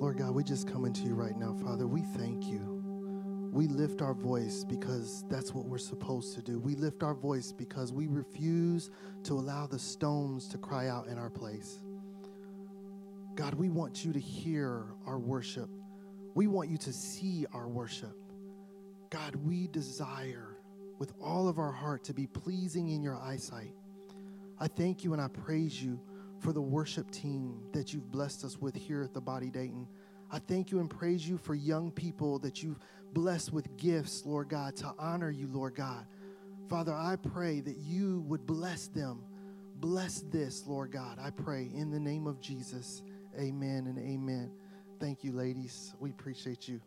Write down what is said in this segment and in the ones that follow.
Lord God, we just come into you right now, Father. We thank you. We lift our voice because that's what we're supposed to do. We lift our voice because we refuse to allow the stones to cry out in our place. God, we want you to hear our worship. We want you to see our worship. God, we desire with all of our heart to be pleasing in your eyesight. I thank you and I praise you for the worship team that you've blessed us with here at the Body Dayton. I thank you and praise you for young people that you've blessed with gifts, Lord God, to honor you, Lord God. Father, I pray that you would bless them. Bless this, Lord God. I pray in the name of Jesus. Amen and amen. Thank you, ladies. We appreciate you.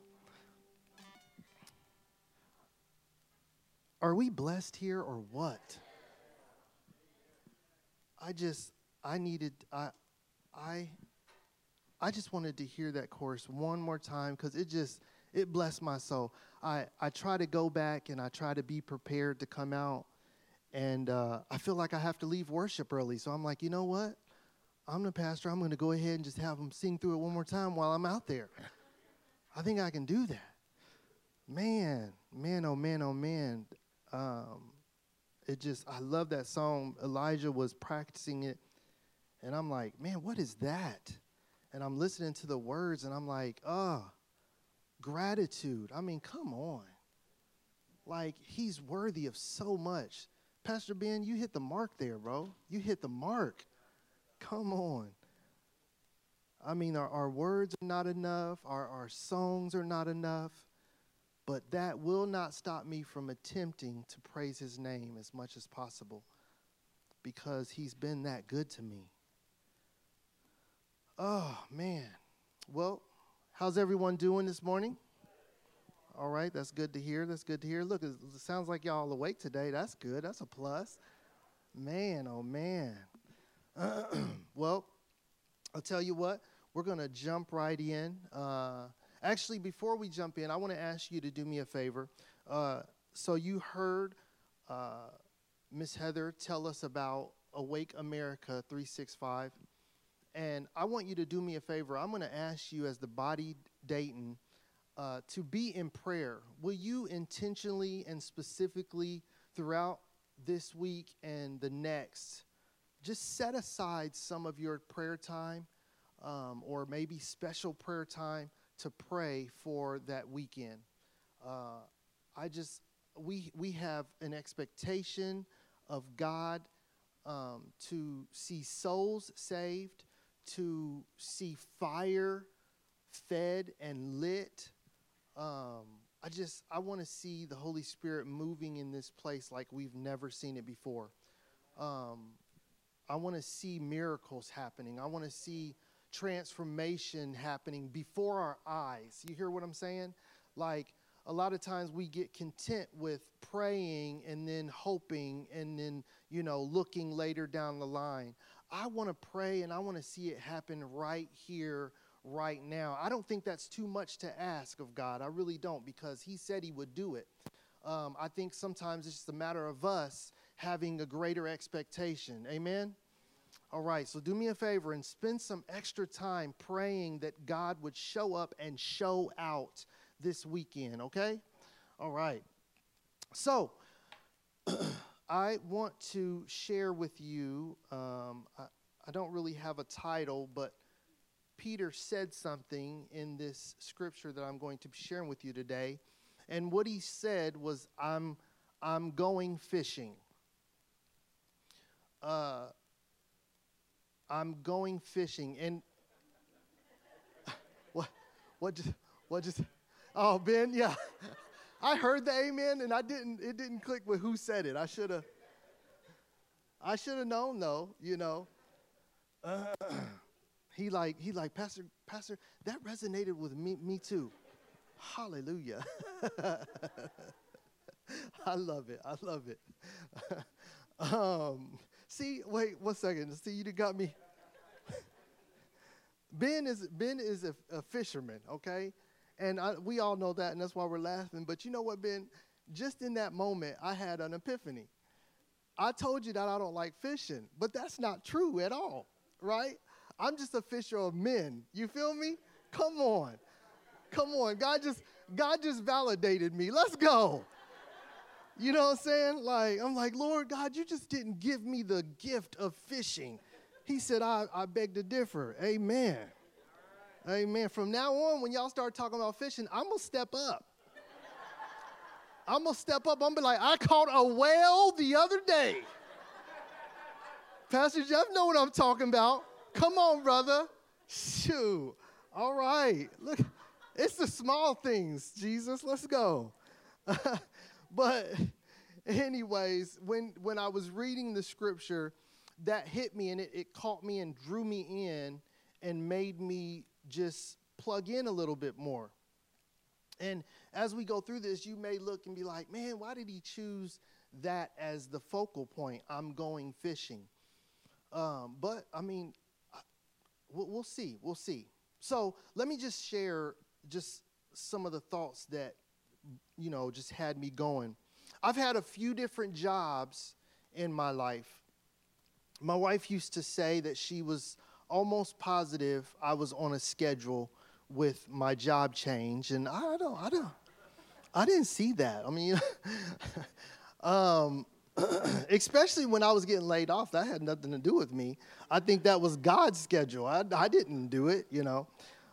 Are we blessed here or what? I just I needed I I I just wanted to hear that chorus one more time because it just it blessed my soul. I I try to go back and I try to be prepared to come out, and uh, I feel like I have to leave worship early. So I'm like, you know what? I'm the pastor. I'm going to go ahead and just have them sing through it one more time while I'm out there. I think I can do that. Man, man, oh man, oh man. Um, it just I love that song. Elijah was practicing it and I'm like, man, what is that? And I'm listening to the words and I'm like, oh, gratitude. I mean, come on. Like, he's worthy of so much. Pastor Ben, you hit the mark there, bro. You hit the mark. Come on. I mean, our, our words are not enough, our, our songs are not enough, but that will not stop me from attempting to praise his name as much as possible because he's been that good to me. Oh, man. Well, how's everyone doing this morning? All right, that's good to hear. That's good to hear. Look, it sounds like y'all awake today. That's good. That's a plus. Man, oh, man. well, I'll tell you what, we're going to jump right in. Uh, actually, before we jump in, I want to ask you to do me a favor. Uh, so, you heard uh, Miss Heather tell us about Awake America 365. And I want you to do me a favor. I'm going to ask you, as the body Dayton, uh, to be in prayer. Will you intentionally and specifically throughout this week and the next just set aside some of your prayer time um, or maybe special prayer time to pray for that weekend? Uh, I just, we, we have an expectation of God um, to see souls saved to see fire fed and lit. Um, I just I want to see the Holy Spirit moving in this place like we've never seen it before. Um, I want to see miracles happening. I want to see transformation happening before our eyes. You hear what I'm saying? Like a lot of times we get content with praying and then hoping and then, you know, looking later down the line. I want to pray and I want to see it happen right here, right now. I don't think that's too much to ask of God. I really don't because He said He would do it. Um, I think sometimes it's just a matter of us having a greater expectation. Amen? All right, so do me a favor and spend some extra time praying that God would show up and show out this weekend, okay? All right. So, I want to share with you, um, I, I don't really have a title, but Peter said something in this scripture that I'm going to be sharing with you today. And what he said was, I'm, I'm going fishing. Uh, I'm going fishing. And what, what just, what just, oh, Ben, yeah. I heard the amen and I didn't it didn't click with who said it. I should have I should have known though, you know. Uh, he like he like pastor pastor that resonated with me me too. Hallelujah. I love it. I love it. um, see, wait one second. See, you got me. Ben is Ben is a, a fisherman, okay? And I, we all know that, and that's why we're laughing. But you know what, Ben? Just in that moment, I had an epiphany. I told you that I don't like fishing, but that's not true at all, right? I'm just a fisher of men. You feel me? Come on. Come on. God just God just validated me. Let's go. You know what I'm saying? Like, I'm like, Lord God, you just didn't give me the gift of fishing. He said, I, I beg to differ. Amen. Amen. From now on, when y'all start talking about fishing, I'm going to step up. I'm going to step up. I'm going to be like, I caught a whale the other day. Pastor Jeff know what I'm talking about. Come on, brother. Shoo. All right. Look, it's the small things, Jesus. Let's go. but anyways, when when I was reading the scripture, that hit me and it, it caught me and drew me in and made me just plug in a little bit more. And as we go through this, you may look and be like, man, why did he choose that as the focal point? I'm going fishing. Um, but I mean, we'll, we'll see. We'll see. So let me just share just some of the thoughts that, you know, just had me going. I've had a few different jobs in my life. My wife used to say that she was almost positive I was on a schedule with my job change, and I don't, I don't, I didn't see that. I mean, um, especially when I was getting laid off, that had nothing to do with me. I think that was God's schedule. I, I didn't do it, you know.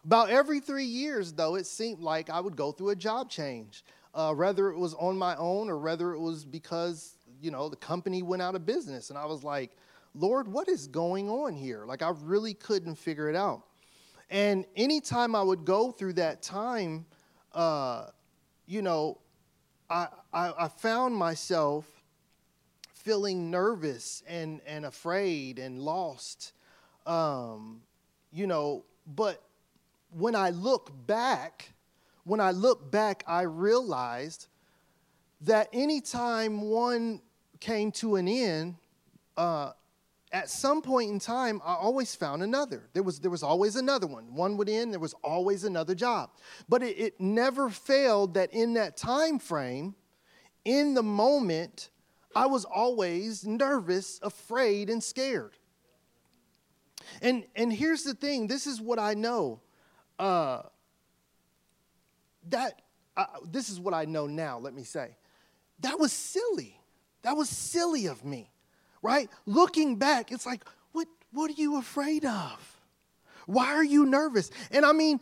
About every three years, though, it seemed like I would go through a job change, uh, whether it was on my own or whether it was because, you know, the company went out of business. And I was like, Lord, what is going on here? Like, I really couldn't figure it out. And anytime I would go through that time, uh, you know, I, I, I found myself feeling nervous and, and afraid and lost. Um, you know, but when I look back, when I look back, I realized that anytime one came to an end, uh, at some point in time, I always found another. There was, there was always another one. One would end, there was always another job. But it, it never failed that in that time frame, in the moment, I was always nervous, afraid, and scared. And, and here's the thing this is what I know. Uh, that, uh, this is what I know now, let me say. That was silly. That was silly of me, right? Looking back, it's like, what, what are you afraid of? Why are you nervous? And I mean,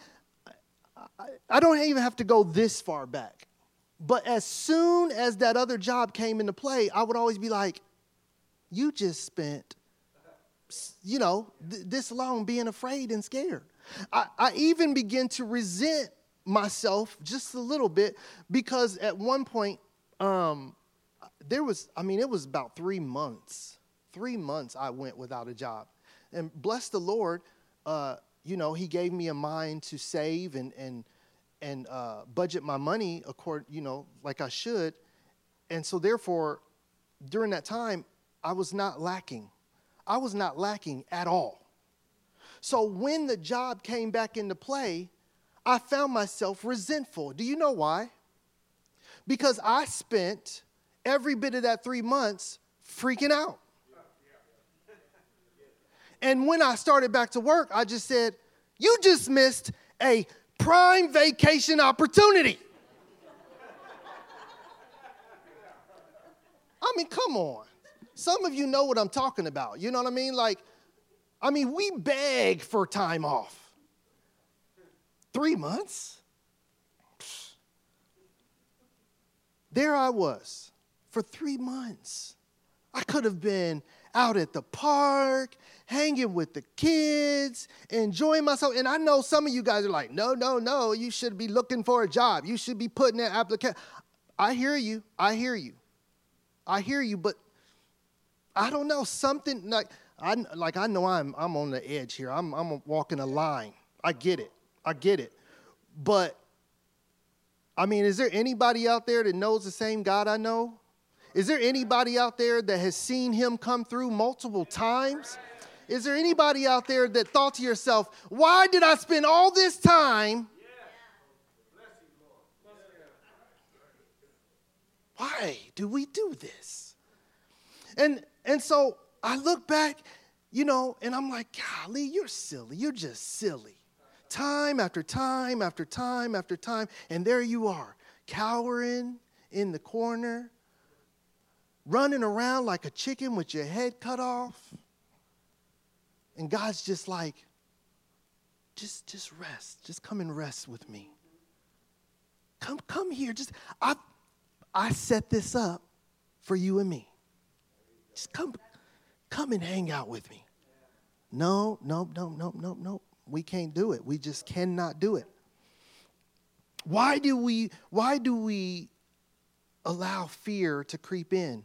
I, I don't even have to go this far back. But as soon as that other job came into play, I would always be like, you just spent, you know, th- this long being afraid and scared. I, I even begin to resent myself just a little bit because at one point, um, there was, I mean, it was about three months. Three months I went without a job. And bless the Lord, uh, you know, He gave me a mind to save and, and, and uh, budget my money according, you know, like I should. And so, therefore, during that time, I was not lacking. I was not lacking at all. So, when the job came back into play, I found myself resentful. Do you know why? Because I spent every bit of that three months freaking out. And when I started back to work, I just said, You just missed a prime vacation opportunity. I mean, come on. Some of you know what I'm talking about. You know what I mean? Like, I mean, we beg for time off. Three months? There I was for three months. I could have been out at the park, hanging with the kids, enjoying myself. And I know some of you guys are like, no, no, no, you should be looking for a job. You should be putting that application. I hear you. I hear you. I hear you, but I don't know, something like I like I know I'm I'm on the edge here. I'm I'm walking a line. I get it. I get it. But I mean, is there anybody out there that knows the same God I know? Is there anybody out there that has seen him come through multiple times? Is there anybody out there that thought to yourself, why did I spend all this time? Why do we do this? And and so I look back, you know, and I'm like, golly, you're silly. You're just silly time after time after time after time. And there you are, cowering in the corner, running around like a chicken with your head cut off. And God's just like, just, just rest. Just come and rest with me. Come, come here. Just I I set this up for you and me. Just come, come and hang out with me. No, no, no, no, no, no. We can't do it. We just cannot do it. Why do we why do we allow fear to creep in?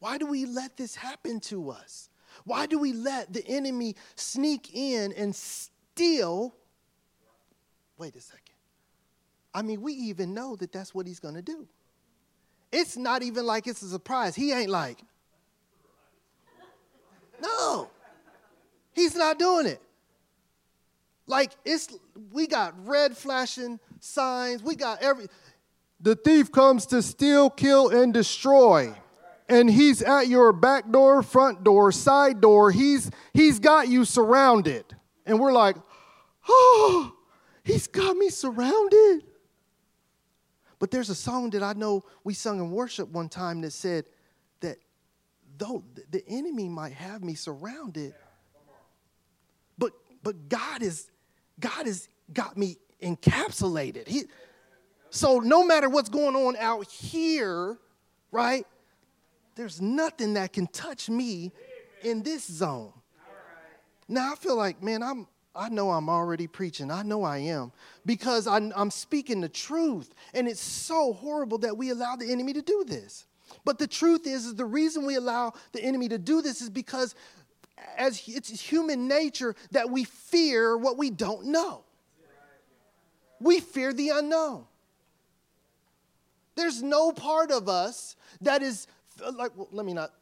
Why do we let this happen to us? Why do we let the enemy sneak in and steal? Wait a second. I mean, we even know that that's what he's going to do. It's not even like it's a surprise. He ain't like, no, he's not doing it. Like it's we got red flashing signs. We got every the thief comes to steal, kill, and destroy. And he's at your back door, front door, side door. He's he's got you surrounded. And we're like, oh, he's got me surrounded. But there's a song that I know we sung in worship one time that said that though the enemy might have me surrounded, but but God is God has got me encapsulated. He, so no matter what's going on out here, right? There's nothing that can touch me in this zone. Now I feel like, man, I'm I know I'm already preaching. I know I am because I'm, I'm, speaking the truth. And it's so horrible that we allow the enemy to do this. But the truth is, is the reason we allow the enemy to do this is because as it's human nature that we fear what we don't know. We fear the unknown. There's no part of us that is Uh, like well, let me not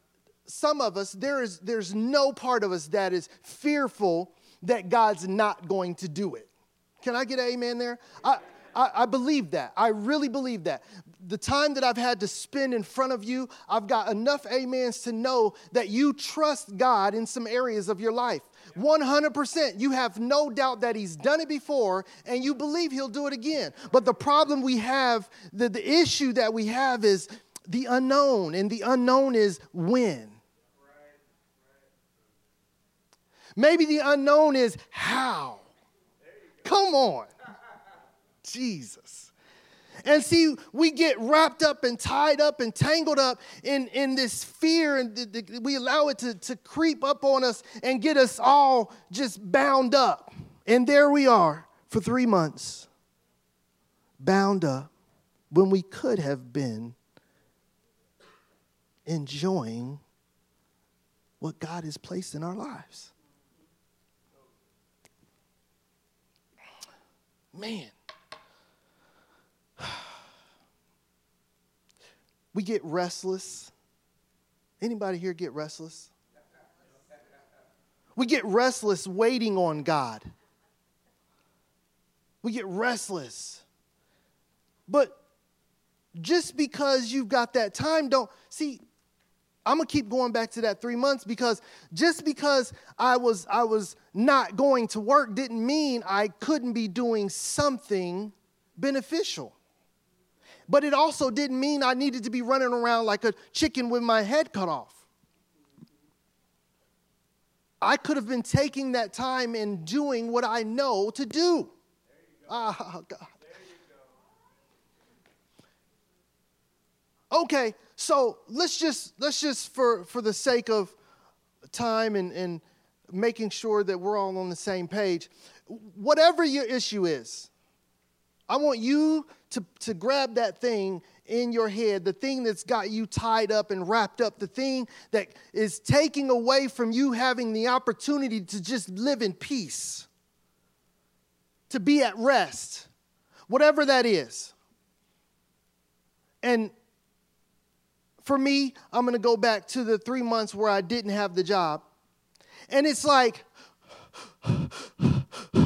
some of us there is there's no part of us that is fearful that God's not going to do it. Can I get an amen there? I, I, I, believe that. I really believe that. The time that I've had to spend in front of you, I've got enough amens to know that you trust God in some areas of your life. 100%. You have no doubt that He's done it before and you believe He'll do it again. But the problem we have, the, the issue that we have is the unknown, and the unknown is when. Maybe the unknown is how. Come on. Jesus. And see, we get wrapped up and tied up and tangled up in, in this fear, and we allow it to, to creep up on us and get us all just bound up. And there we are for three months, bound up, when we could have been enjoying what God has placed in our lives. Man. We get restless. Anybody here get restless? We get restless waiting on God. We get restless. But just because you've got that time, don't see. I'm gonna keep going back to that three months because just because I was I was not going to work didn't mean I couldn't be doing something beneficial. But it also didn't mean I needed to be running around like a chicken with my head cut off. I could have been taking that time and doing what I know to do. Ah, God. Okay, so let's just let's just for for the sake of time and and making sure that we're all on the same page, whatever your issue is, I want you to, to grab that thing in your head, the thing that's got you tied up and wrapped up, the thing that is taking away from you having the opportunity to just live in peace, to be at rest, whatever that is. And for me, I'm going to go back to the three months where I didn't have the job. And it's like,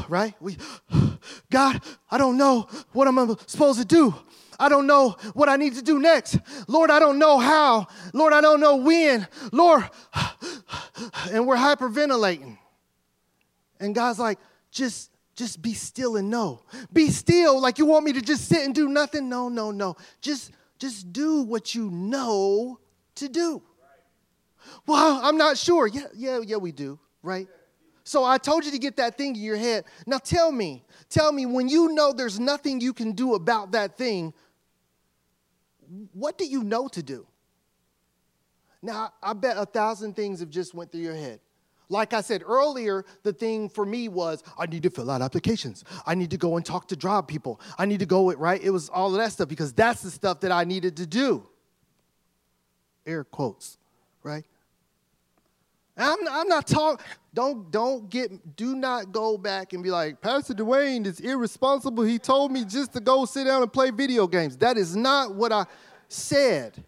right? We, God, I don't know what I'm supposed to do. I don't know what I need to do next. Lord, I don't know how. Lord, I don't know when. Lord, and we're hyperventilating. And God's like, just just be still and know. Be still like you want me to just sit and do nothing? No, no, no. Just just do what you know to do. Well, I'm not sure. Yeah, yeah, yeah, we do, right? So I told you to get that thing in your head. Now tell me, tell me when you know there's nothing you can do about that thing, what do you know to do? Now, I bet a thousand things have just went through your head. Like I said earlier, the thing for me was I need to fill out applications. I need to go and talk to job people. I need to go, right? It was all of that stuff because that's the stuff that I needed to do. Air quotes, right? I'm, I'm not talking, don't, don't get, do not go back and be like, Pastor Duane is irresponsible. He told me just to go sit down and play video games. That is not what I said.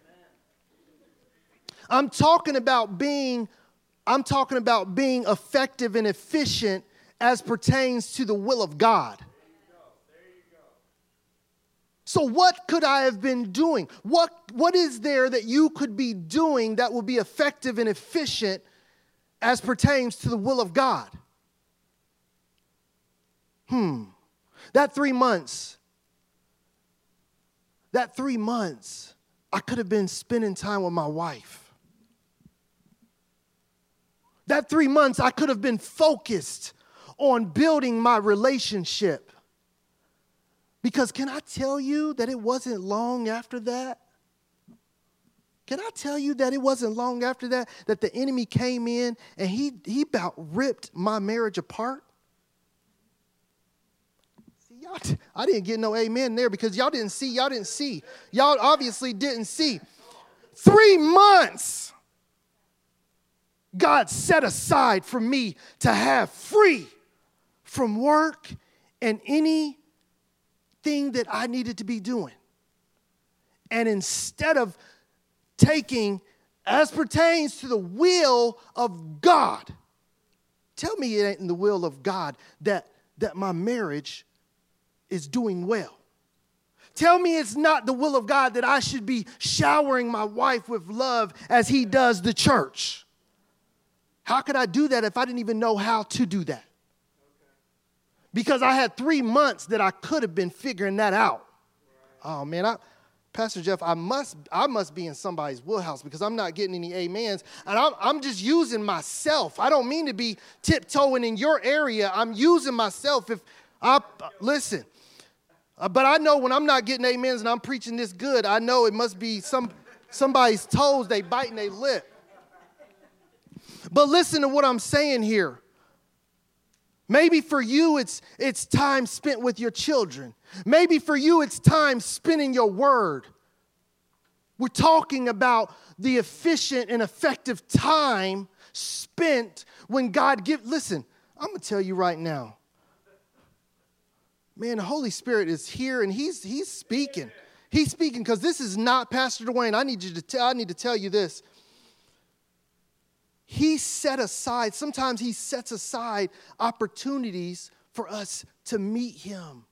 I'm talking about being I'm talking about being effective and efficient as pertains to the will of God. So, what could I have been doing? What, what is there that you could be doing that will be effective and efficient as pertains to the will of God? Hmm. That three months, that three months, I could have been spending time with my wife. That three months, I could have been focused on building my relationship. Because can I tell you that it wasn't long after that? Can I tell you that it wasn't long after that that the enemy came in and he, he about ripped my marriage apart? See, y'all, I didn't get no amen there because y'all didn't see, y'all didn't see. Y'all obviously didn't see. Three months God set aside for me to have free from work and anything that I needed to be doing. And instead of taking as pertains to the will of God, tell me it ain't in the will of God that, that my marriage is doing well. Tell me it's not the will of God that I should be showering my wife with love as he does the church. How could I do that if I didn't even know how to do that? Because I had three months that I could have been figuring that out. Oh man, I, Pastor Jeff, I must, I must be in somebody's wheelhouse because I'm not getting any amens. And I'm, I'm just using myself. I don't mean to be tiptoeing in your area. I'm using myself. If I listen, uh, but I know when I'm not getting amens and I'm preaching this good, I know it must be some somebody's toes they biting their lip. But listen to what I'm saying here. Maybe for you, it's, it's time spent with your children. Maybe for you, it's time spent in your word. We're talking about the efficient and effective time spent when God give. Listen, I'm gonna tell you right now. Man, the Holy Spirit is here and He's He's speaking. He's speaking because this is not Pastor Duane. I need you to tell, I need to tell you this. He set aside, sometimes He sets aside opportunities for us to meet Him.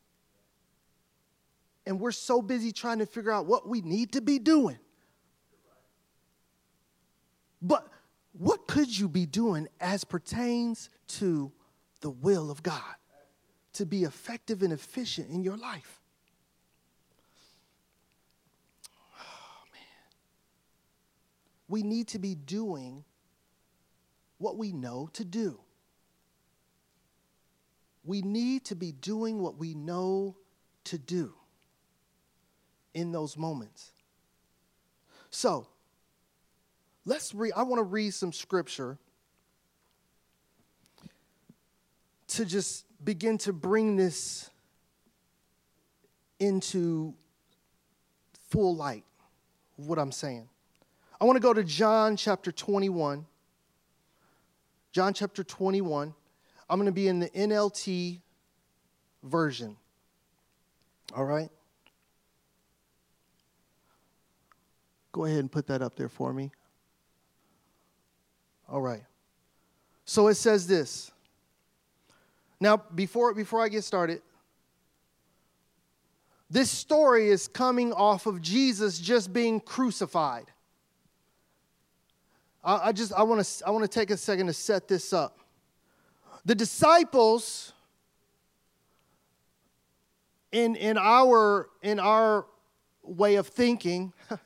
And we're so busy trying to figure out what we need to be doing. But what could you be doing as pertains to the will of God to be effective and efficient in your life? Oh, man. We need to be doing what we know to do. We need to be doing what we know to do in those moments. So, let's read, I want to read some scripture to just begin to bring this into full light of what I'm saying. I want to go to John chapter 21. John chapter 21. I'm going to be in the NLT version. All right? Go ahead and put that up there for me. All right. So it says this. Now, before, before I get started, this story is coming off of Jesus just being crucified. I, I just I want to I want to take a second to set this up. The disciples in, in, our, in our way of thinking,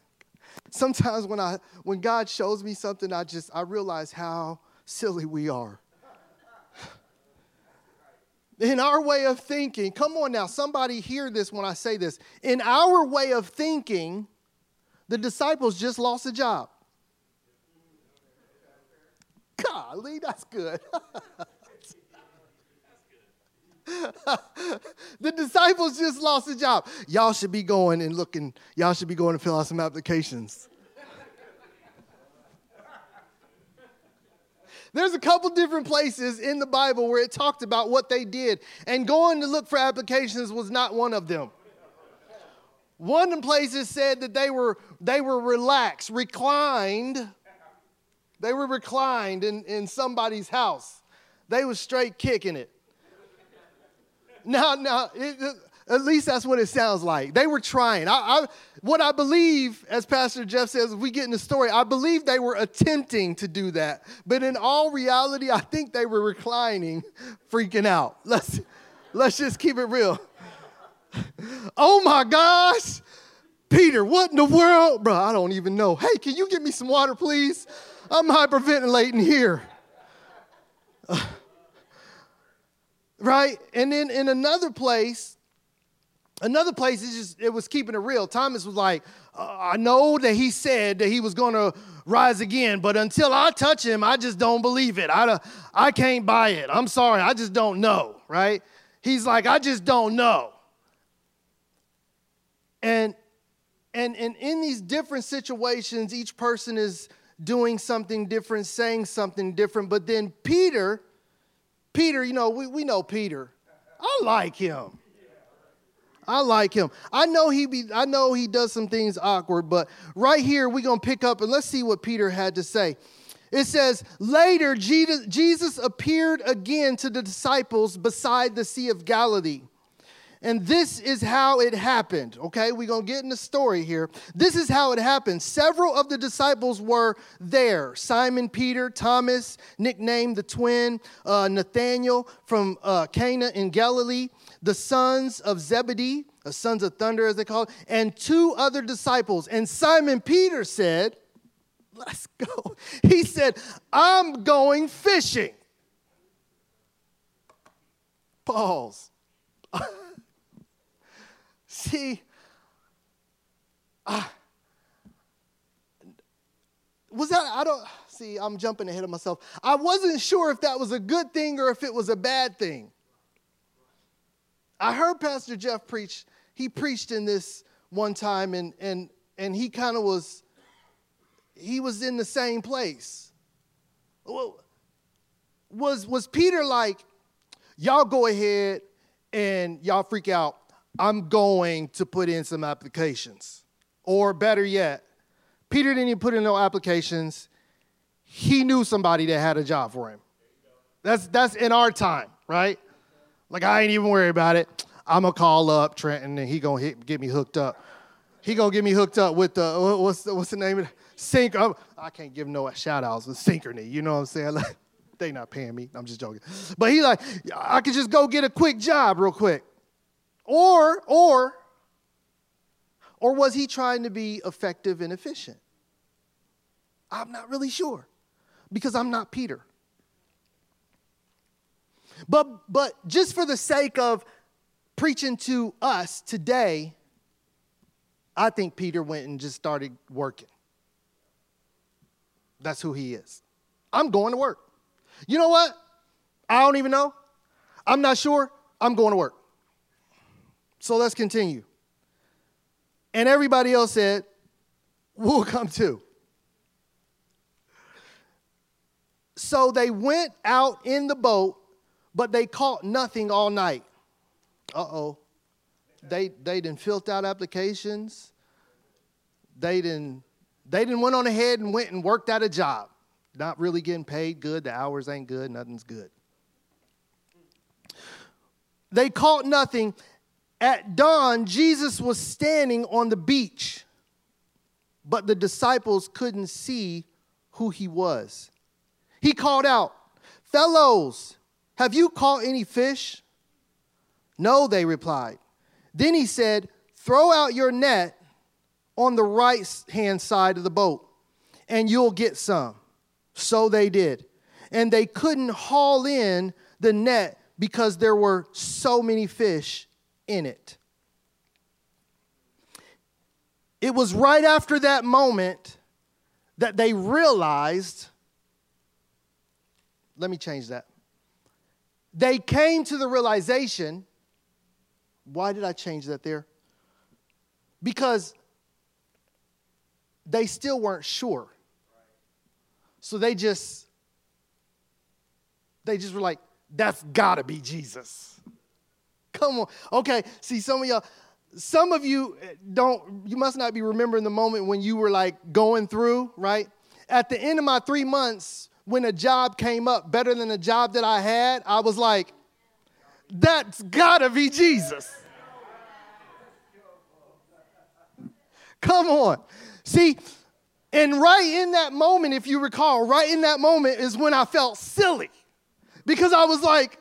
sometimes when, I, when God shows me something, I just I realize how silly we are. In our way of thinking, come on now, somebody hear this when I say this. In our way of thinking, the disciples just lost a job. Golly, that's good. the disciples just lost a job. Y'all should be going and looking, y'all should be going to fill out some applications. There's a couple different places in the Bible where it talked about what they did, and going to look for applications was not one of them. One of the places said that they were they were relaxed, reclined. They were reclined in, in somebody's house. They was straight kicking it. Now, now, it, at least that's what it sounds like. They were trying. I, I, what I believe, as Pastor Jeff says, if we get in the story, I believe they were attempting to do that. But in all reality, I think they were reclining, freaking out. Let's, let's just keep it real. oh my gosh. Peter, what in the world? Bro, I don't even know. Hey, can you get me some water, please? I'm hyperventilating here. Uh, right? And then in another place, another place is just it was keeping it real. Thomas was like, uh, I know that he said that he was going to rise again, but until I touch him, I just don't believe it. I, I can't buy it. I'm sorry, I just don't know, right? He's like, I just don't know. And and and in these different situations, each person is doing something different, saying something different. But then Peter, Peter, you know, we, we know Peter. I like him. I like him. I know he be I know he does some things awkward, but right here we're to pick up and let's see what Peter had to say. It says, Later, Jesus appeared again to the disciples beside the Sea of Galilee. And this is how it happened. Okay, we're going to get in the story here. This is how it happened. Several of the disciples were there Simon Peter, Thomas, nicknamed the twin, uh, Nathanael from uh, Cana in Galilee, the sons of Zebedee, the sons of thunder, as they call it, and two other disciples. And Simon Peter said, Let's go. He said, I'm going fishing. Pause. See, uh, was that, I don't, see, I'm jumping ahead of myself. I wasn't sure if that was a good thing or if it was a bad thing. I heard Pastor Jeff preach, he preached in this one time and, and, and he kind of was, he was in the same place. Well, was, was Peter like, y'all go ahead and y'all freak out I'm going to put in some applications. Or better yet, Peter didn't even put in no applications. He knew somebody that had a job for him. That's that's in our time, right? Like I ain't even worried about it. I'm gonna call up Trenton and he gonna get me hooked up. He gonna get me hooked up with the what's the, what's the name of it? Sync. I can't give no shout outs with Synchrony. You know what I'm saying? Like, they not paying me. I'm just joking. But he like, I could just go get a quick job real quick. Or, or, or was he trying to be effective and efficient? I'm not really sure because I'm not Peter. But, but just for the sake of preaching to us today, I think Peter went and just started working. That's who he is. I'm going to work. You know what? I don't even know. I'm not sure. I'm going to work. So let's continue. And everybody else said, We'll come too. So they went out in the boat, but they caught nothing all night. Uh oh. They, they didn't fill out applications. They didn't, they didn't went on ahead and went and worked at a job. Not really getting paid good. The hours ain't good. Nothing's good. They caught nothing. At dawn, Jesus was standing on the beach, but the disciples couldn't see who he was. He called out, Fellows, have you caught any fish? No, they replied. Then he said, Throw out your net on the right hand side of the boat, and you'll get some. So they did. And they couldn't haul in the net because there were so many fish in it. It was right after that moment that they realized. Let me change that. They came to the realization. Why did I change that there? Because they still weren't sure. So they just they just were like, that's gotta be Jesus. Come on. Okay, see, some of y'all, some of you don't, you must not be remembering the moment when you were like going through, right? At the end of my three months, when a job came up better than the job that I had, I was like, that's gotta be Jesus. Come on. See, and right in that moment, if you recall, right in that moment is when I felt silly because I was like,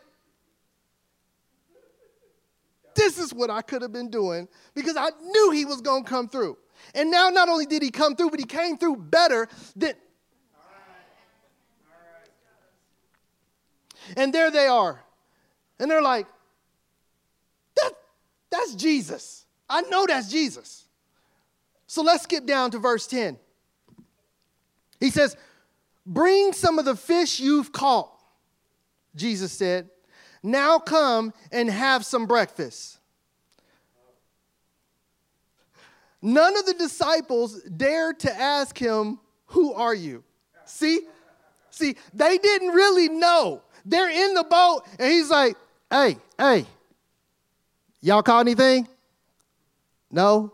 this is what I could have been doing because I knew he was going to come through. And now, not only did he come through, but he came through better than. And there they are. And they're like, that, that's Jesus. I know that's Jesus. So let's skip down to verse 10. He says, Bring some of the fish you've caught, Jesus said. Now come and have some breakfast. None of the disciples dared to ask him, Who are you? See? See, they didn't really know. They're in the boat, and he's like, Hey, hey, y'all caught anything? No?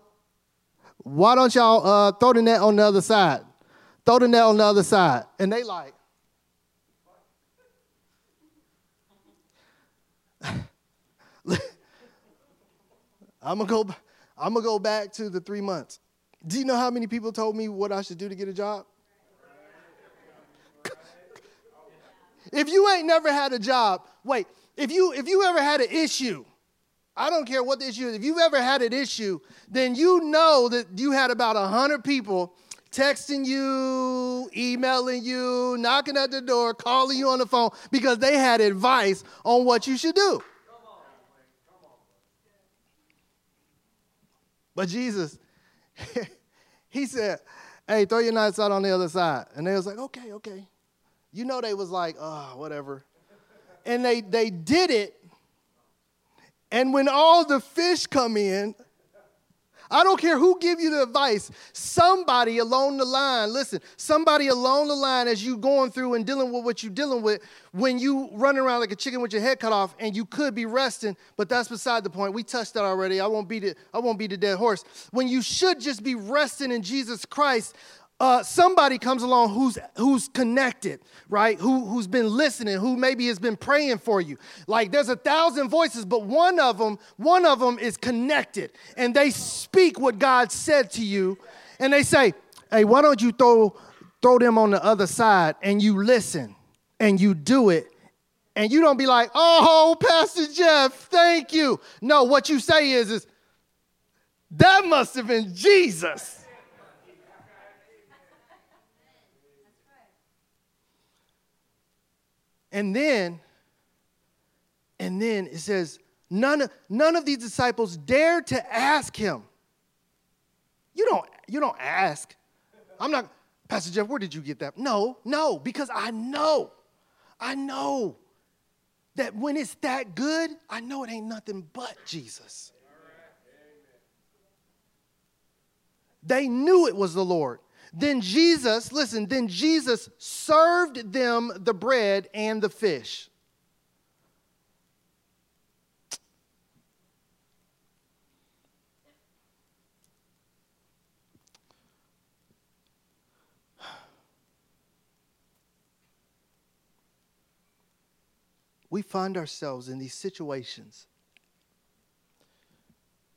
Why don't y'all uh, throw the net on the other side? Throw the net on the other side. And they like, I'm gonna go. I'm gonna go back to the three months. Do you know how many people told me what I should do to get a job? If you ain't never had a job, wait. If you if you ever had an issue, I don't care what the issue is. If you've ever had an issue, then you know that you had about hundred people texting you, emailing you, knocking at the door, calling you on the phone because they had advice on what you should do. But Jesus, he said, hey, throw your knives out on the other side. And they was like, okay, okay. You know they was like, oh, whatever. And they they did it. And when all the fish come in, I don't care who give you the advice. Somebody along the line, listen, somebody along the line as you going through and dealing with what you're dealing with, when you running around like a chicken with your head cut off and you could be resting, but that's beside the point. We touched that already. I won't beat it, I won't beat the dead horse. When you should just be resting in Jesus Christ, uh, somebody comes along who's who's connected, right? Who who's been listening, who maybe has been praying for you. Like there's a thousand voices, but one of them, one of them is connected, and they speak what God said to you, and they say, "Hey, why don't you throw throw them on the other side?" And you listen, and you do it, and you don't be like, "Oh, Pastor Jeff, thank you." No, what you say is, is that must have been Jesus. And then, and then it says, none of, none of these disciples dared to ask him. You don't, you don't ask. I'm not, Pastor Jeff, where did you get that? No, no, because I know, I know that when it's that good, I know it ain't nothing but Jesus. They knew it was the Lord. Then Jesus, listen, then Jesus served them the bread and the fish. We find ourselves in these situations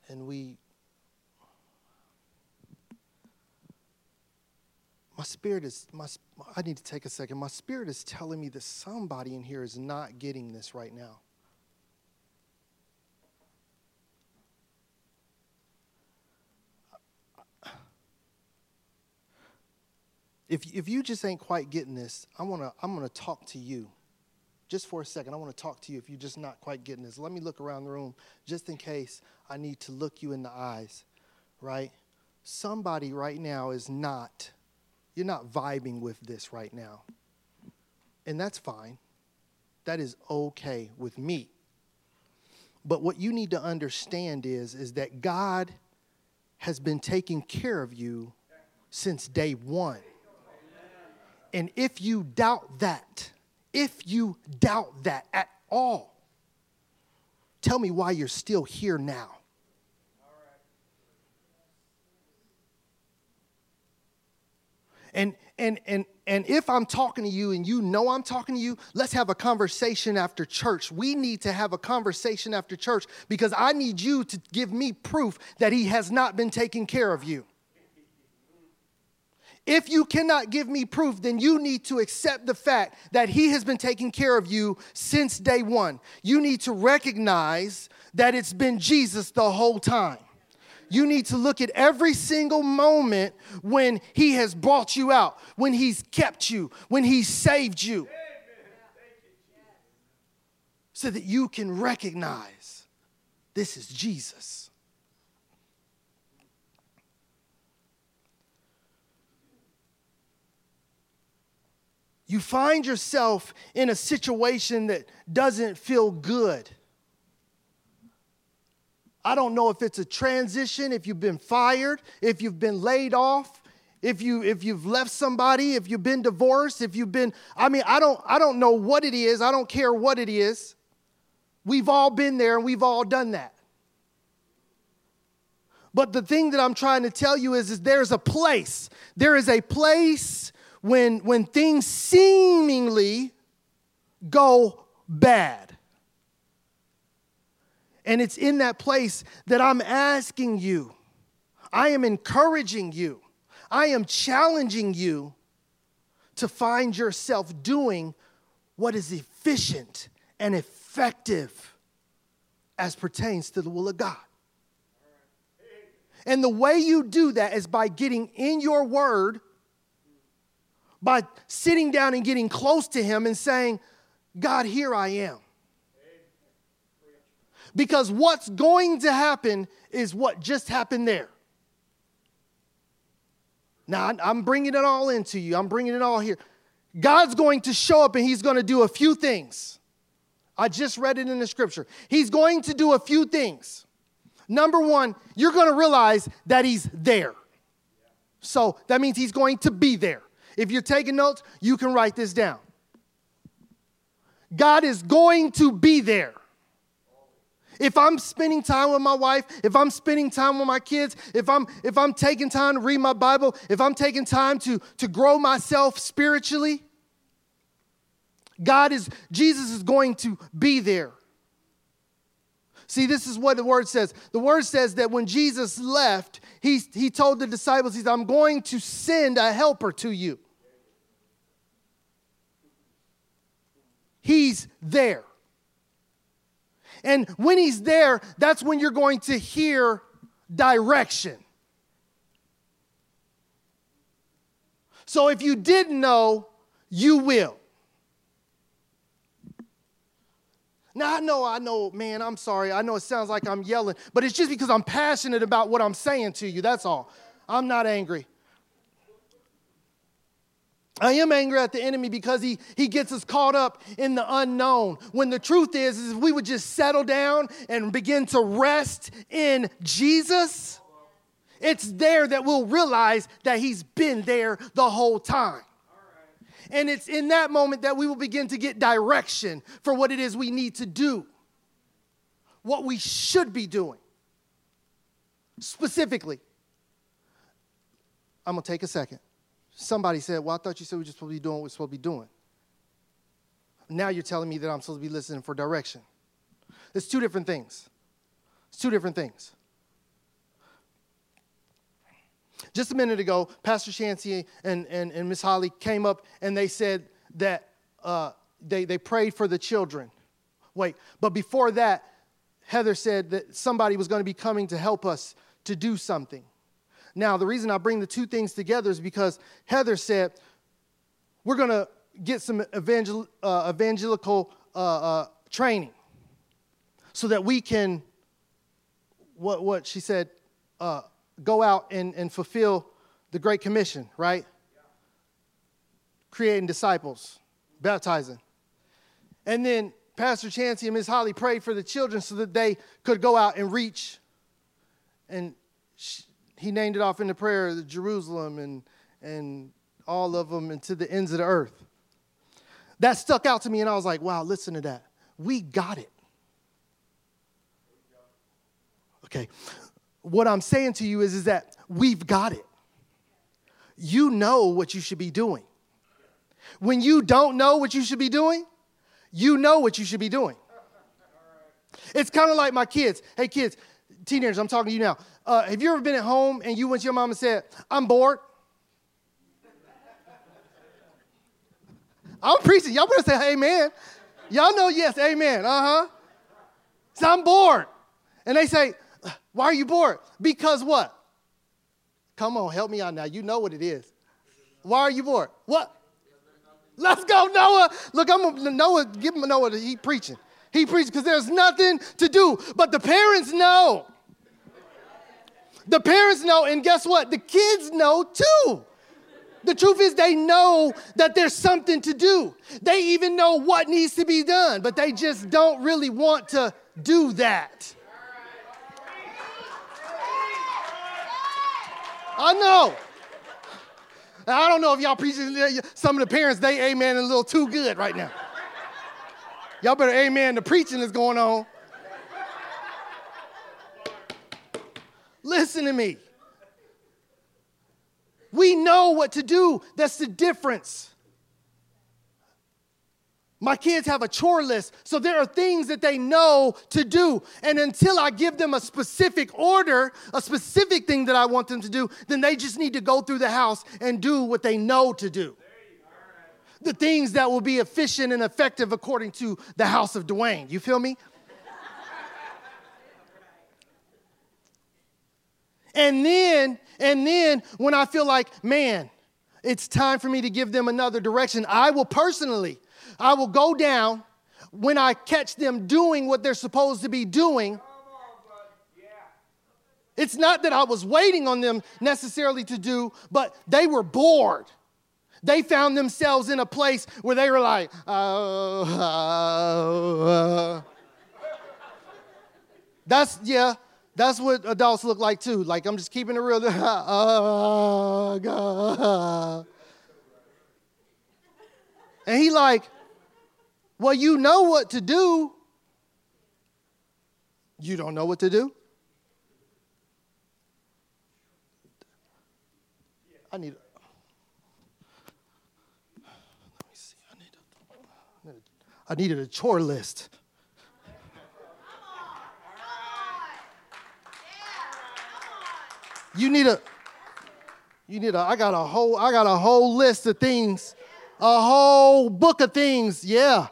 and we my spirit is my i need to take a second. My spirit is telling me that somebody in here is not getting this right now. If, if you just ain't quite getting this i want to i'm going to talk to you. Just for a second i want to talk to you if you're just not quite getting this. Let me look around the room just in case i need to look you in the eyes right? Somebody right now is not you're not vibing with this right now. And that's fine. That is okay with me. But what you need to understand is, is that God has been taking care of you since day one. And if you doubt that, if you doubt that at all, tell me why you're still here now. And and and and if I'm talking to you and you know I'm talking to you, let's have a conversation after church. We need to have a conversation after church because I need you to give me proof that he has not been taking care of you. If you cannot give me proof, then you need to accept the fact that He has been taking care of you since day one. You need to recognize that it's been Jesus the whole time. You need to look at every single moment when He has brought you out, when He's kept you, when He's saved you, so that you can recognize this is Jesus. you find yourself in a situation that doesn't feel good. I don't know if it's a transition, if you've been fired, if you've been laid off, if you if you've left somebody, if you've been divorced, if you've been I mean, I don't I don't know what it is. I don't care what it is. We've all been there and we've all done that. But the thing that I'm trying to tell you is, is there's a place. There is a place when, when things seemingly go bad. And it's in that place that I'm asking you, I am encouraging you, I am challenging you to find yourself doing what is efficient and effective as pertains to the will of God. And the way you do that is by getting in your word by sitting down and getting close to Him and saying, God, here I am. Because what's going to happen is what just happened there. Now, I'm bringing it all into you, I'm bringing it all here. God's going to show up and He's going to do a few things. I just read it in the scripture. He's going to do a few things. Number one, you're going to realize that He's there. So that means He's going to be there. If you're taking notes, you can write this down. God is going to be there. If I'm spending time with my wife, if I'm spending time with my kids, if I'm if I'm taking time to read my Bible, if I'm taking time to to grow myself spiritually, God is Jesus is going to be there. See, this is what the word says. The word says that when Jesus left, he, he told the disciples, He said, I'm going to send a helper to you. He's there. And when He's there, that's when you're going to hear direction. So if you didn't know, you will. Now, I know, I know, man, I'm sorry. I know it sounds like I'm yelling, but it's just because I'm passionate about what I'm saying to you. That's all. I'm not angry. I am angry at the enemy because he, he gets us caught up in the unknown. When the truth is, is if we would just settle down and begin to rest in Jesus, it's there that we'll realize that he's been there the whole time. And it's in that moment that we will begin to get direction for what it is we need to do, what we should be doing. Specifically, I'm to take a second. Somebody said, Well, I thought you said we are just supposed to be doing what we're supposed to be doing. Now you're telling me that I'm supposed to be listening for direction. It's two different things. It's two different things. Just a minute ago, Pastor Chancey and, and, and Miss Holly came up and they said that uh, they, they prayed for the children. Wait, but before that, Heather said that somebody was going to be coming to help us to do something. Now, the reason I bring the two things together is because Heather said, we're going to get some evangel- uh, evangelical uh, uh, training so that we can, what, what she said, uh, go out and, and fulfill the Great Commission, right? Creating disciples, baptizing. And then Pastor Chancey and Ms. Holly prayed for the children so that they could go out and reach. And she, he named it off in the prayer Jerusalem and, and all of them and to the ends of the earth. That stuck out to me, and I was like, wow, listen to that. We got it. Okay. What I'm saying to you is, is that we've got it. You know what you should be doing. When you don't know what you should be doing, you know what you should be doing. It's kind of like my kids. Hey, kids, teenagers, I'm talking to you now. Uh, have you ever been at home and you went to your mom and said, I'm bored? I'm preaching. Y'all better say amen. Y'all know yes, amen. Uh huh. So I'm bored. And they say, Why are you bored? Because what? Come on, help me out now. You know what it is. Why are you bored? What? Let's go, Noah. Look, I'm Noah. Give him Noah. He preaching. He preaching because there's nothing to do. But the parents know. The parents know, and guess what? The kids know too. The truth is, they know that there's something to do. They even know what needs to be done, but they just don't really want to do that. I know. I don't know if y'all preaching, some of the parents, they amen a little too good right now. Y'all better amen, the preaching is going on. Listen to me. We know what to do. That's the difference. My kids have a chore list, so there are things that they know to do. And until I give them a specific order, a specific thing that I want them to do, then they just need to go through the house and do what they know to do. The things that will be efficient and effective according to the house of Duane. You feel me? And then and then when I feel like, man, it's time for me to give them another direction, I will personally, I will go down when I catch them doing what they're supposed to be doing. It's not that I was waiting on them necessarily to do, but they were bored. They found themselves in a place where they were like, uh. That's, yeah, that's what adults look like too. Like I'm just keeping it real. Uh, God. And he like, well, you know what to do. You don't know what to do? I need. Let me see. I need. A, I needed a chore list. You need a, you need a, I got a whole, I got a whole list of things, a whole book of things. Yeah.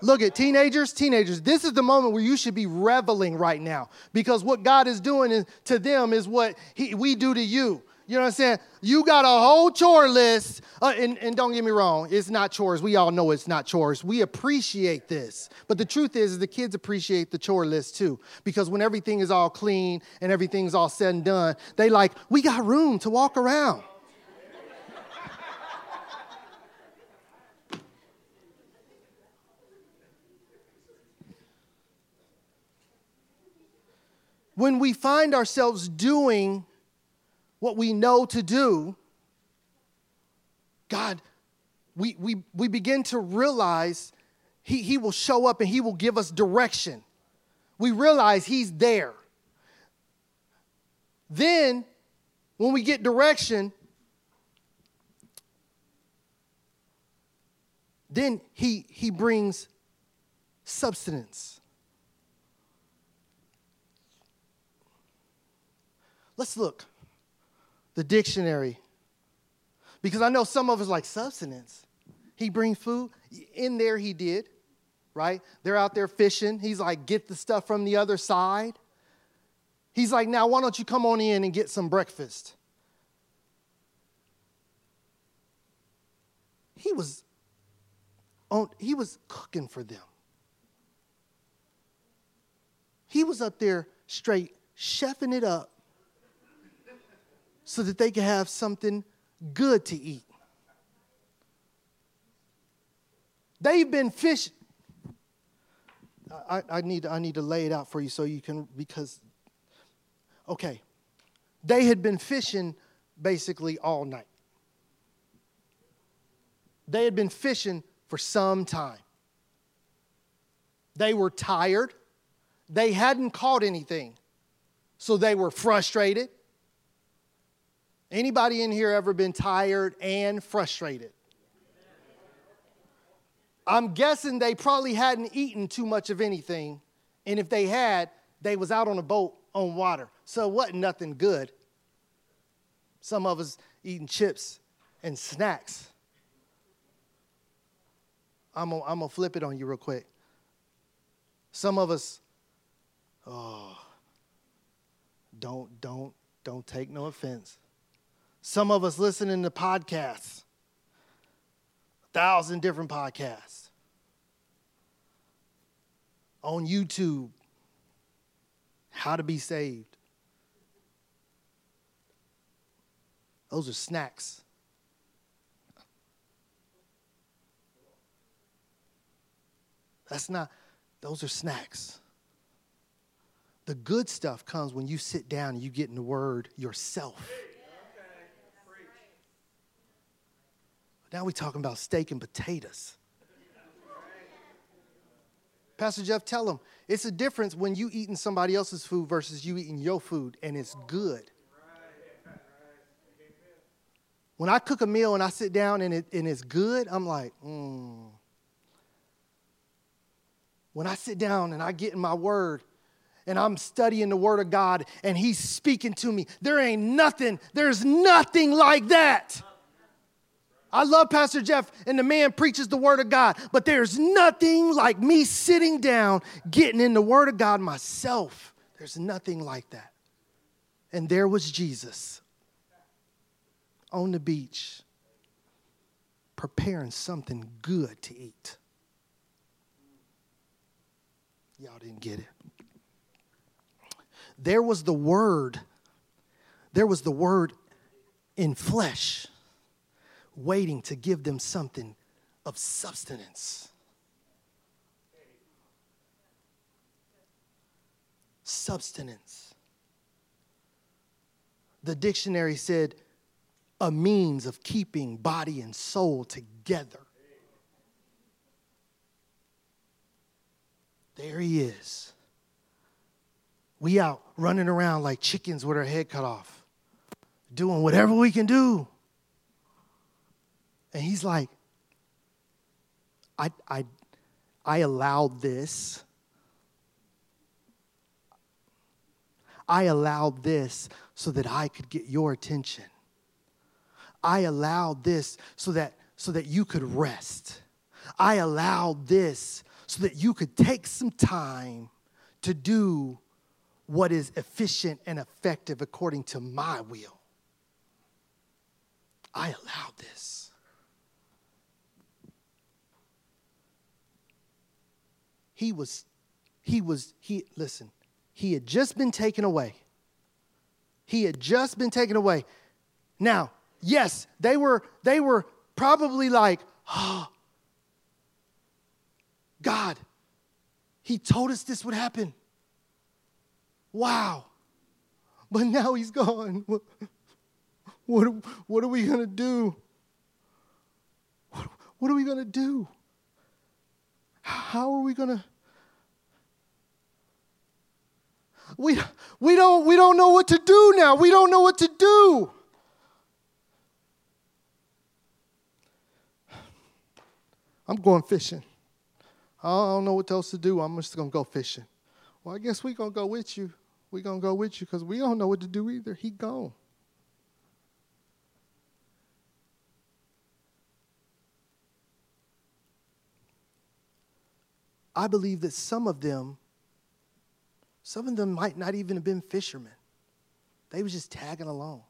Look at teenagers, teenagers. This is the moment where you should be reveling right now because what God is doing to them is what he, we do to you. You know what I'm saying? You got a whole chore list. Uh, and, and don't get me wrong, it's not chores. We all know it's not chores. We appreciate this. But the truth is, is the kids appreciate the chore list too. Because when everything is all clean and everything's all said and done, they like, we got room to walk around. when we find ourselves doing what we know to do, God, we, we, we begin to realize he, he will show up and He will give us direction. We realize He's there. Then, when we get direction, then he, he brings substance. Let's look the dictionary. Because I know some of us like sustenance. He bring food. In there he did, right? They're out there fishing. He's like, get the stuff from the other side. He's like, now why don't you come on in and get some breakfast? He was on, he was cooking for them. He was up there straight chefing it up so that they could have something good to eat. They've been fishing. I, I, need, I need to lay it out for you so you can, because, okay. They had been fishing basically all night. They had been fishing for some time. They were tired. They hadn't caught anything. So they were frustrated. Anybody in here ever been tired and frustrated? I'm guessing they probably hadn't eaten too much of anything. And if they had, they was out on a boat on water. So it wasn't nothing good. Some of us eating chips and snacks. I'm gonna, I'm gonna flip it on you real quick. Some of us, oh, don't, don't, don't take no offense. Some of us listening to podcasts, a thousand different podcasts on YouTube, how to be saved. Those are snacks. That's not, those are snacks. The good stuff comes when you sit down and you get in the Word yourself. Now we're talking about steak and potatoes. Pastor Jeff, tell them it's a difference when you eating somebody else's food versus you eating your food, and it's good. When I cook a meal and I sit down and, it, and it's good, I'm like, mm. When I sit down and I get in my word and I'm studying the word of God and he's speaking to me, there ain't nothing, there's nothing like that. I love Pastor Jeff, and the man preaches the Word of God, but there's nothing like me sitting down, getting in the Word of God myself. There's nothing like that. And there was Jesus on the beach preparing something good to eat. Y'all didn't get it. There was the Word, there was the Word in flesh waiting to give them something of substance. Substance. The dictionary said a means of keeping body and soul together. There he is. We out running around like chickens with our head cut off, doing whatever we can do and he's like, I, I, I allowed this. I allowed this so that I could get your attention. I allowed this so that, so that you could rest. I allowed this so that you could take some time to do what is efficient and effective according to my will. I allowed this. He was, he was, he, listen, he had just been taken away. He had just been taken away. Now, yes, they were, they were probably like, oh, God, he told us this would happen. Wow. But now he's gone. What, what, what are we going to do? What, what are we going to do? How are we going to we, we, don't, we don't know what to do now. We don't know what to do. I'm going fishing. I don't know what else to do. I'm just going to go fishing. Well, I guess we're going to go with you. We're going to go with you because we don't know what to do either. He gone. I believe that some of them, some of them might not even have been fishermen. They was just tagging along.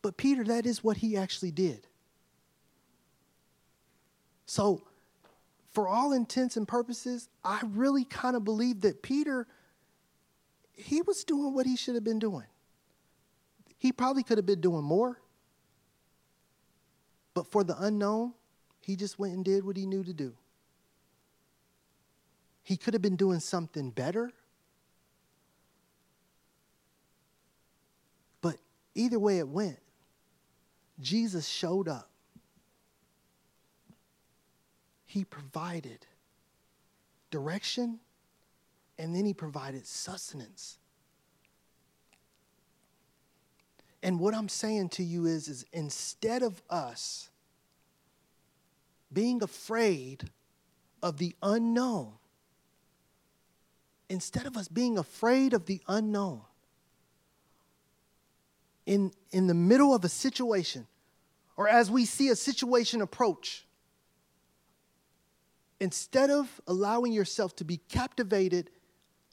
But Peter, that is what he actually did. So, for all intents and purposes, I really kind of believe that Peter, he was doing what he should have been doing. He probably could have been doing more. But for the unknown, he just went and did what he knew to do. He could have been doing something better. But either way it went, Jesus showed up. He provided direction and then he provided sustenance. And what I'm saying to you is, is instead of us being afraid of the unknown, instead of us being afraid of the unknown, in, in the middle of a situation, or as we see a situation approach, instead of allowing yourself to be captivated,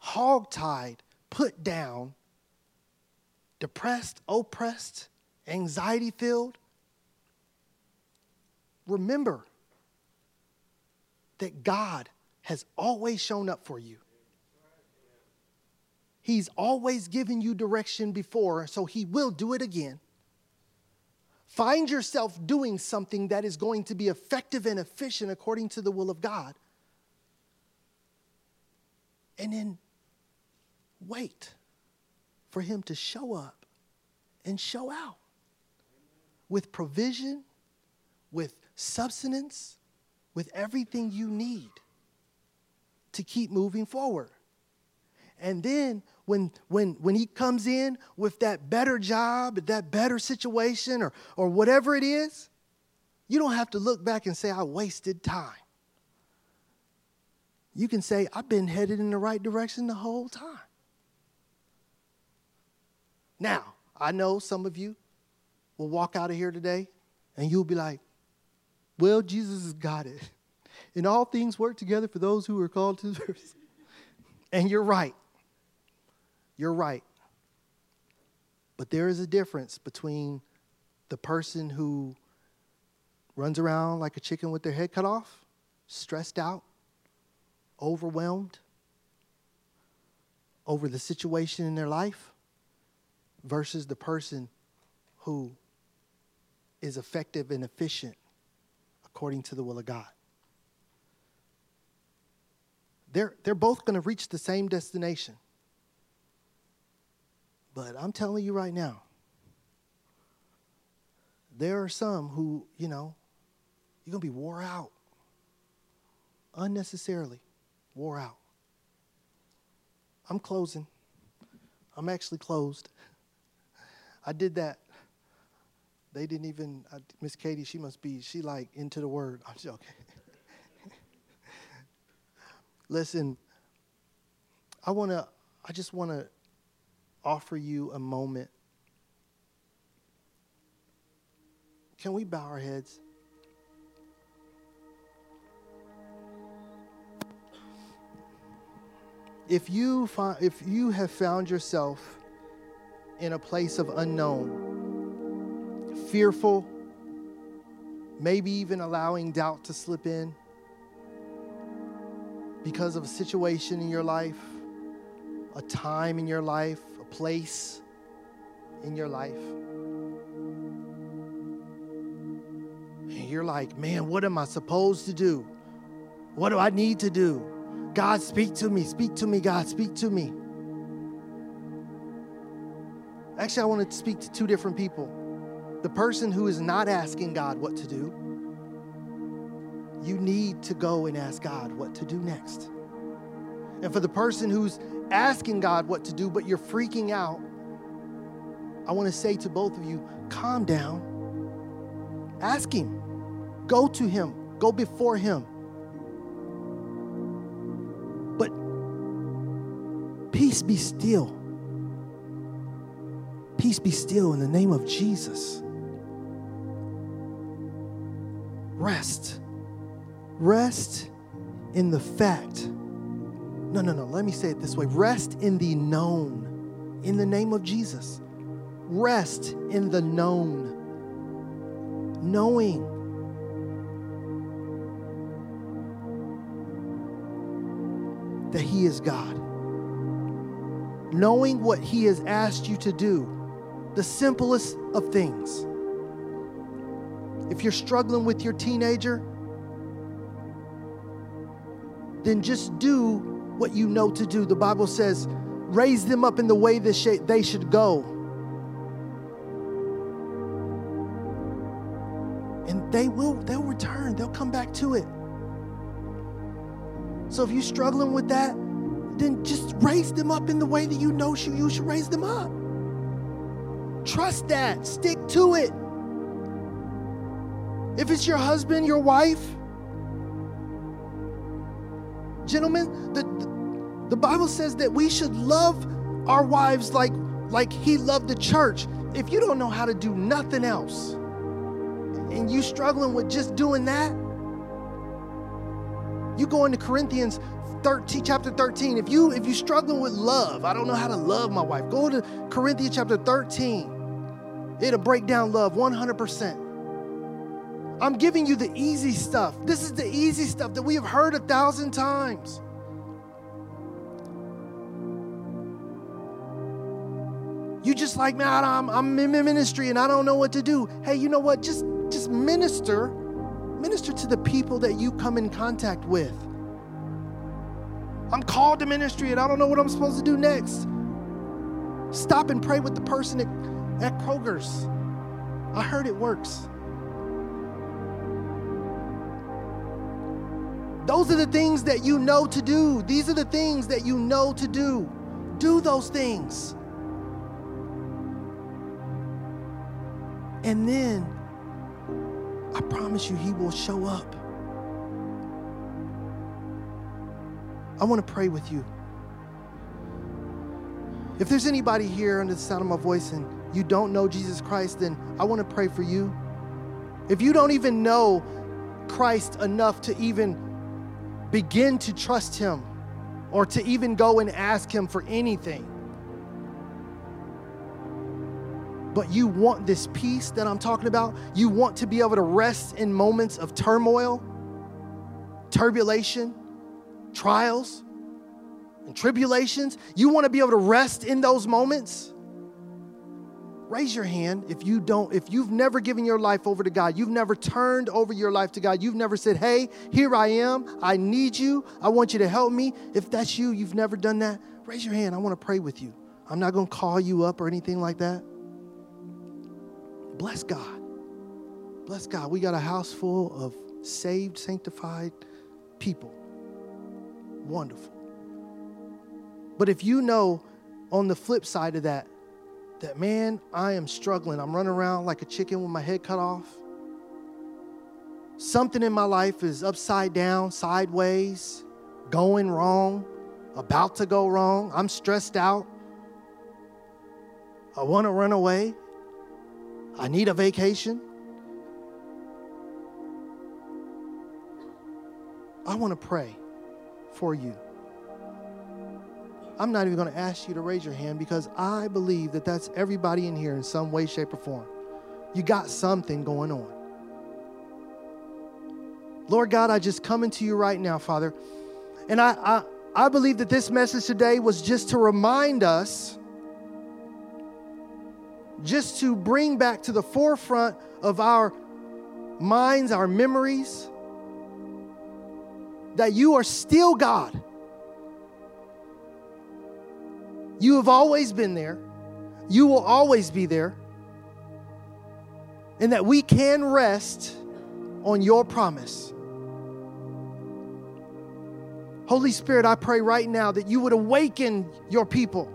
hogtied, put down, depressed, oppressed, anxiety filled, remember that God has always shown up for you. He's always given you direction before, so He will do it again. Find yourself doing something that is going to be effective and efficient according to the will of God. And then wait for Him to show up and show out with provision, with substance, with everything you need to keep moving forward. And then when, when, when he comes in with that better job, that better situation, or, or whatever it is, you don't have to look back and say, I wasted time. You can say, I've been headed in the right direction the whole time. Now, I know some of you will walk out of here today and you'll be like, well, Jesus has got it. And all things work together for those who are called to service. And you're right. You're right. But there is a difference between the person who runs around like a chicken with their head cut off, stressed out, overwhelmed over the situation in their life, versus the person who is effective and efficient according to the will of God. They're, they're both going to reach the same destination. But I'm telling you right now, there are some who, you know, you're going to be wore out. Unnecessarily wore out. I'm closing. I'm actually closed. I did that. They didn't even, Miss Katie, she must be, she like into the word. I'm joking. Listen, I want to, I just want to offer you a moment. Can we bow our heads? If you, find, if you have found yourself in a place of unknown, fearful, maybe even allowing doubt to slip in because of a situation in your life, a time in your life, place in your life. And you're like, man, what am I supposed to do? What do I need to do? God, speak to me, speak to me, God, speak to me. Actually, I want to speak to two different people. The person who is not asking God what to do, you need to go and ask God what to do next. And for the person who's asking God what to do, but you're freaking out, I want to say to both of you calm down. Ask Him. Go to Him. Go before Him. But peace be still. Peace be still in the name of Jesus. Rest. Rest in the fact no, no, no. Let me say it this way rest in the known, in the name of Jesus. Rest in the known, knowing. That He is God. Knowing what He has asked you to do, the simplest of things. If you're struggling with your teenager, then just do what you know to do. The Bible says, raise them up in the way that they should go. And they will, they'll return, they'll come back to it. So if you're struggling with that, then just raise them up in the way that you know you should raise them up. Trust that, stick to it. If it's your husband, your wife, gentlemen, the, the Bible says that we should love our wives like, like he loved the church. If you don't know how to do nothing else, and you struggling with just doing that, you go into Corinthians 13, chapter 13. If you if you struggling with love, I don't know how to love my wife. Go to Corinthians chapter 13. It'll break down love 100%. I'm giving you the easy stuff. This is the easy stuff that we have heard a thousand times. You just like, man, I'm, I'm in ministry and I don't know what to do. Hey, you know what? Just, just minister. Minister to the people that you come in contact with. I'm called to ministry and I don't know what I'm supposed to do next. Stop and pray with the person at, at Kroger's. I heard it works. Those are the things that you know to do. These are the things that you know to do. Do those things. And then I promise you, He will show up. I want to pray with you. If there's anybody here under the sound of my voice and you don't know Jesus Christ, then I want to pray for you. If you don't even know Christ enough to even begin to trust Him or to even go and ask Him for anything. But you want this peace that I'm talking about. You want to be able to rest in moments of turmoil, turbulation, trials, and tribulations. You want to be able to rest in those moments? Raise your hand if you don't if you've never given your life over to god. You've never turned over your life to god. You've never said hey here i am. I need you. I want you to help me. If that's you you've never done that raise your hand. I want to pray with you. I'm not going to call you up or anything like that bless god bless god we got a house full of saved sanctified people wonderful but if you know on the flip side of that that, man, I am struggling. I'm running around like a chicken with my head cut off. Something in my life is upside down, sideways, going wrong, about to go wrong. I'm stressed out. I want to run away. I need a vacation. I want to pray for you. I'm not even going to ask you to raise your hand because I believe that that's everybody in here in some way, shape, or form. You got something going on. Lord God, I just come into you right now, Father. And I, I, I believe that this message today was just to remind us, just to bring back to the forefront of our minds, our memories, that you are still God You have always been there. You will always be there. And that we can rest on your promise. Holy Spirit, I pray right now that you would awaken your people,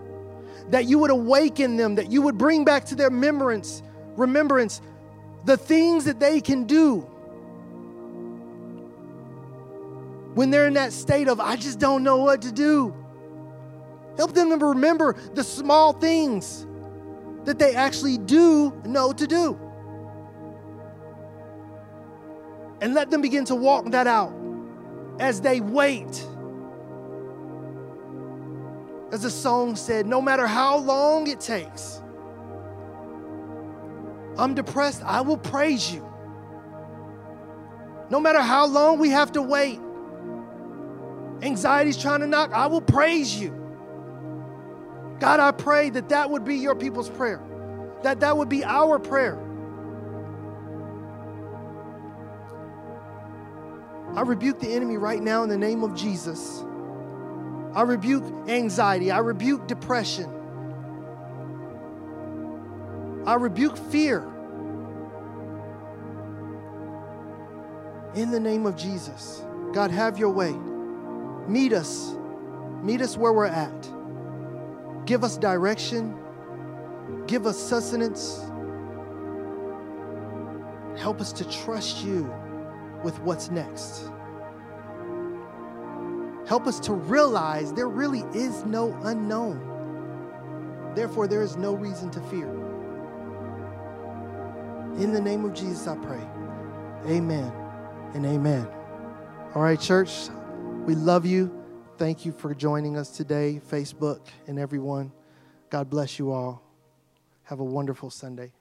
that you would awaken them, that you would bring back to their remembrance, remembrance the things that they can do when they're in that state of, I just don't know what to do. Help them to remember the small things that they actually do know to do. And let them begin to walk that out as they wait. As the song said, no matter how long it takes, I'm depressed, I will praise you. No matter how long we have to wait, Anxiety's trying to knock, I will praise you. God, I pray that that would be your people's prayer, that that would be our prayer. I rebuke the enemy right now in the name of Jesus. I rebuke anxiety. I rebuke depression. I rebuke fear. In the name of Jesus, God, have your way. Meet us. Meet us where we're at. Give us direction. Give us sustenance. Help us to trust you with what's next. Help us to realize there really is no unknown. Therefore, there is no reason to fear. In the name of Jesus, I pray. Amen and amen. All right, church, we love you. Thank you for joining us today, Facebook and everyone. God bless you all. Have a wonderful Sunday.